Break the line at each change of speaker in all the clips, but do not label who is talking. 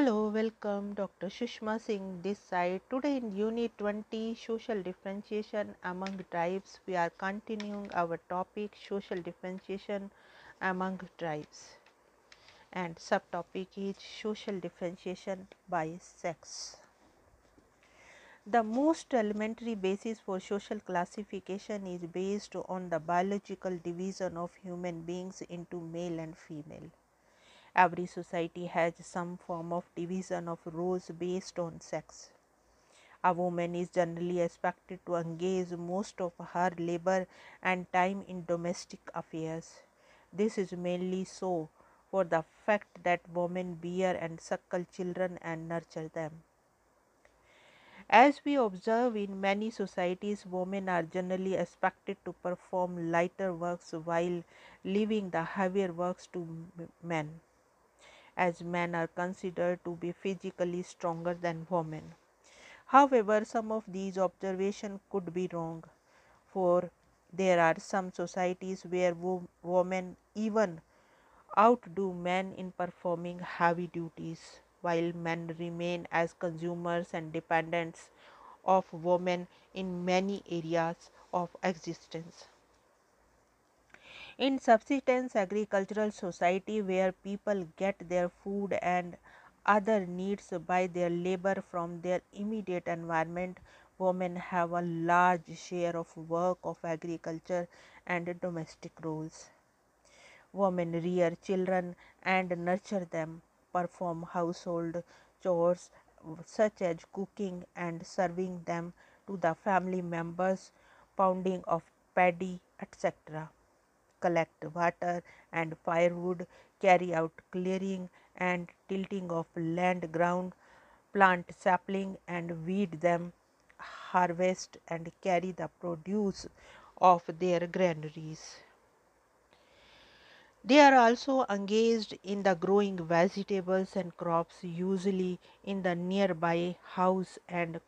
Hello, welcome Dr. Shushma Singh this side. Today in Unit 20 Social Differentiation Among Tribes we are continuing our topic Social Differentiation Among Tribes and subtopic is Social Differentiation by Sex. The most elementary basis for social classification is based on the biological division of human beings into male and female. Every society has some form of division of roles based on sex. A woman is generally expected to engage most of her labor and time in domestic affairs. This is mainly so for the fact that women bear and suckle children and nurture them. As we observe in many societies, women are generally expected to perform lighter works while leaving the heavier works to men as men are considered to be physically stronger than women. However, some of these observations could be wrong, for there are some societies where wo- women even outdo men in performing heavy duties, while men remain as consumers and dependents of women in many areas of existence. In subsistence agricultural society where people get their food and other needs by their labor from their immediate environment, women have a large share of work of agriculture and domestic roles. Women rear children and nurture them, perform household chores such as cooking and serving them to the family members, pounding of paddy, etc collect water and firewood, carry out clearing and tilting of land ground, plant sapling and weed them, harvest and carry the produce of their granaries. They are also engaged in the growing vegetables and crops, usually in the nearby house and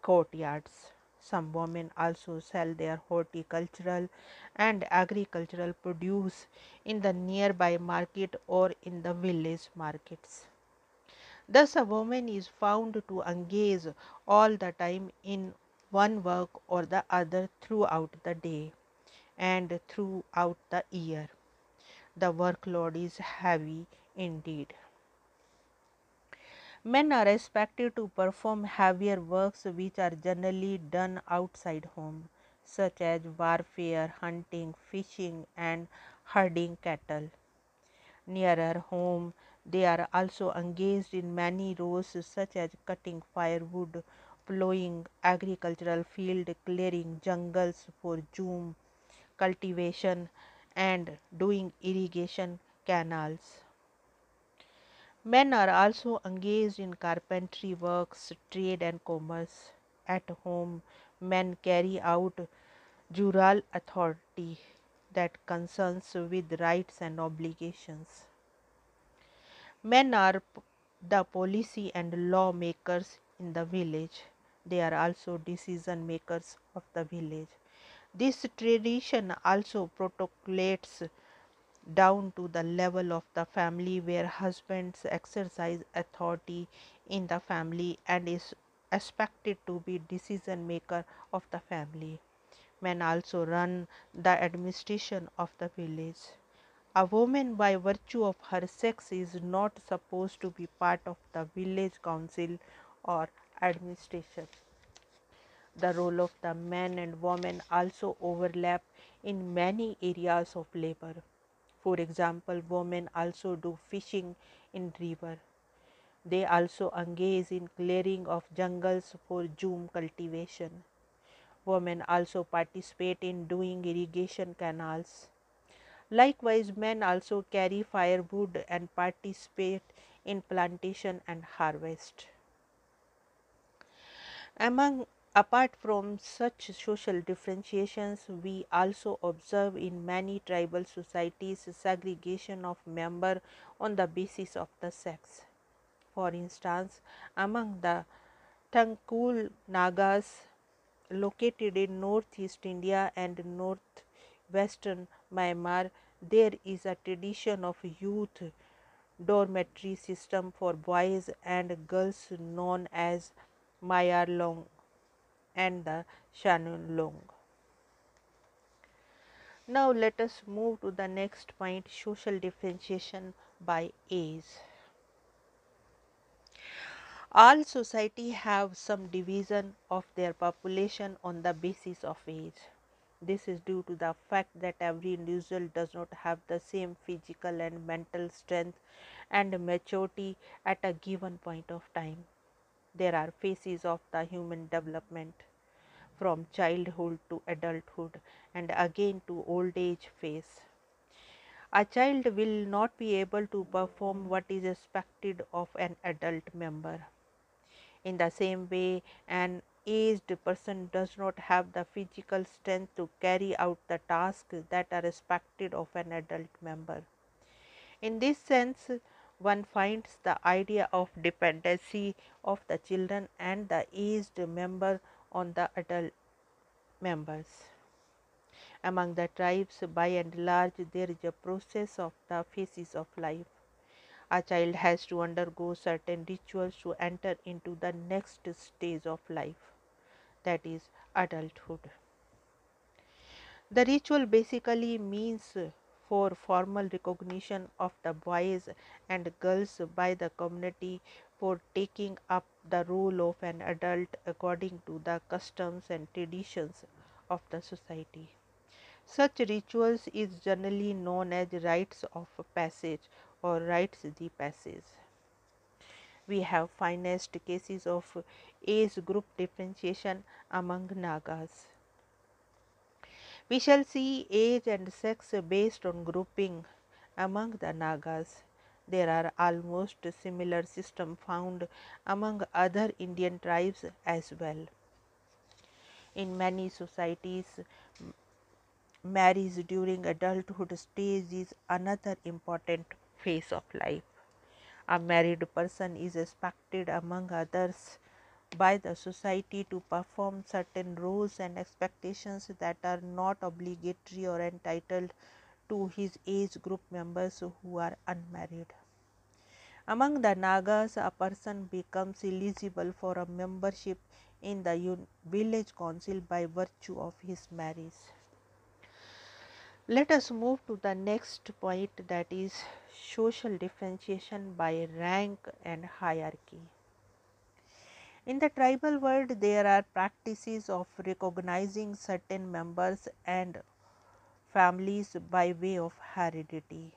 courtyards. Some women also sell their horticultural and agricultural produce in the nearby market or in the village markets. Thus, a woman is found to engage all the time in one work or the other throughout the day and throughout the year. The workload is heavy indeed. Men are expected to perform heavier works which are generally done outside home, such as warfare, hunting, fishing, and herding cattle. Nearer home, they are also engaged in many roles such as cutting firewood, plowing agricultural field, clearing jungles for jhum cultivation, and doing irrigation canals. Men are also engaged in carpentry works, trade, and commerce. At home, men carry out jural authority that concerns with rights and obligations. Men are the policy and law makers in the village. They are also decision makers of the village. This tradition also protocolates down to the level of the family where husbands exercise authority in the family and is expected to be decision maker of the family. Men also run the administration of the village. A woman by virtue of her sex is not supposed to be part of the village council or administration. The role of the men and women also overlap in many areas of labor for example, women also do fishing in river. They also engage in clearing of jungles for jhum cultivation. Women also participate in doing irrigation canals. Likewise, men also carry firewood and participate in plantation and harvest. Among Apart from such social differentiations, we also observe in many tribal societies segregation of member on the basis of the sex. For instance, among the Tangkhul Nagas located in northeast India and northwestern Myanmar, there is a tradition of youth dormitory system for boys and girls known as Mayarlong and the Shanulong. Now let us move to the next point social differentiation by age. All society have some division of their population on the basis of age. This is due to the fact that every individual does not have the same physical and mental strength and maturity at a given point of time. There are phases of the human development from childhood to adulthood and again to old age phase. A child will not be able to perform what is expected of an adult member. In the same way, an aged person does not have the physical strength to carry out the tasks that are expected of an adult member. In this sense, one finds the idea of dependency of the children and the aged member on the adult members. Among the tribes, by and large, there is a process of the phases of life a child has to undergo certain rituals to enter into the next stage of life that is adulthood. The ritual basically means for formal recognition of the boys and girls by the community for taking up the role of an adult according to the customs and traditions of the society. Such rituals is generally known as rites of passage or rites the passage. We have finest cases of age group differentiation among Nagas. We shall see age and sex based on grouping among the Nagas. There are almost similar system found among other Indian tribes as well. In many societies, marriage during adulthood stage is another important phase of life. A married person is expected, among others, by the society to perform certain roles and expectations that are not obligatory or entitled to his age group members who are unmarried. Among the Nagas, a person becomes eligible for a membership in the village council by virtue of his marriage. Let us move to the next point that is social differentiation by rank and hierarchy. In the tribal world, there are practices of recognizing certain members and families by way of heredity.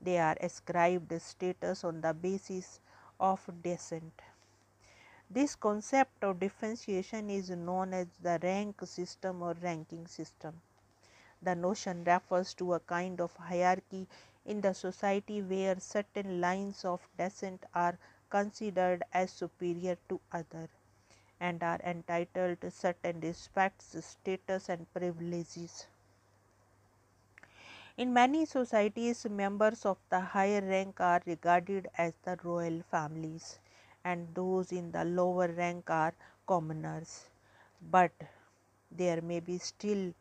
They are ascribed status on the basis of descent. This concept of differentiation is known as the rank system or ranking system. The notion refers to a kind of hierarchy in the society where certain lines of descent are considered as superior to other and are entitled to certain respects, status and privileges. In many societies, members of the higher rank are regarded as the royal families and those in the lower rank are commoners. But there may be still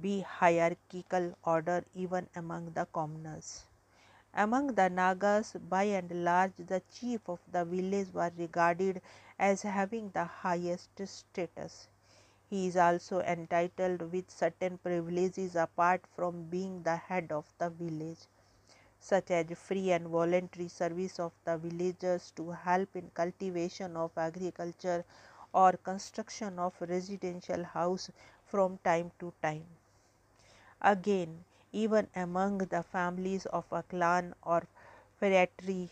be hierarchical order even among the commoners. Among the Nagas, by and large, the chief of the village was regarded as having the highest status. He is also entitled with certain privileges apart from being the head of the village, such as free and voluntary service of the villagers to help in cultivation of agriculture or construction of residential house from time to time. Again, even among the families of a clan or phratry,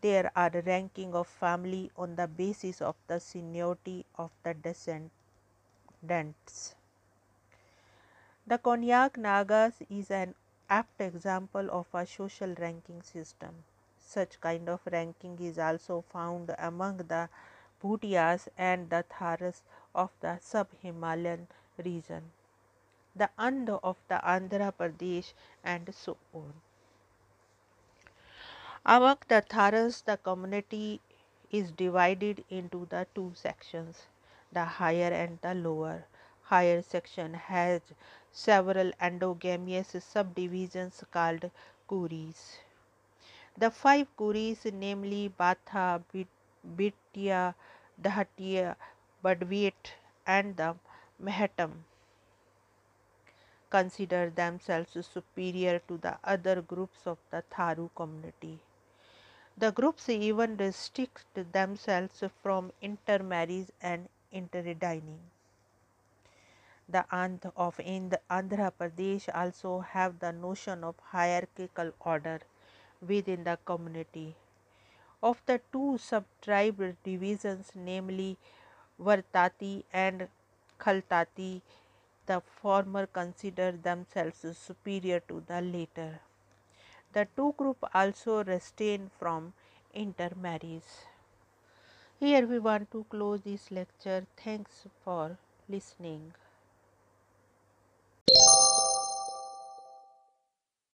there are ranking of family on the basis of the seniority of the descendants. The Konyak Nagas is an apt example of a social ranking system. Such kind of ranking is also found among the Bhutias and the Tharus of the sub-Himalayan region the Andh of the Andhra Pradesh and so on. Among the Tharus, the community is divided into the two sections, the higher and the lower. Higher section has several endogamous subdivisions called kuris. The five Kuris, namely Batha, Bitya, Dahatia, Badvit, and the Mehatam, consider themselves superior to the other groups of the Tharu community. The groups even restrict themselves from intermarriage and interdining. The Andh of Andhra Pradesh also have the notion of hierarchical order within the community. Of the two sub-tribe divisions, namely Vartati and Khaltati, the former consider themselves superior to the latter. The two groups also restrain from intermarriage. Here we want to close this lecture. Thanks for listening.